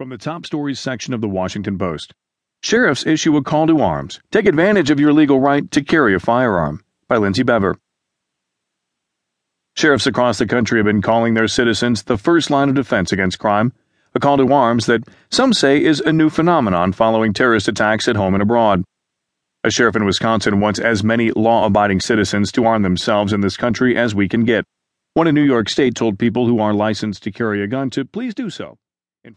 From the top stories section of the Washington Post Sheriffs issue a call to arms. Take advantage of your legal right to carry a firearm. By Lindsey Bever. Sheriffs across the country have been calling their citizens the first line of defense against crime, a call to arms that some say is a new phenomenon following terrorist attacks at home and abroad. A sheriff in Wisconsin wants as many law abiding citizens to arm themselves in this country as we can get. One in New York State told people who are licensed to carry a gun to please do so.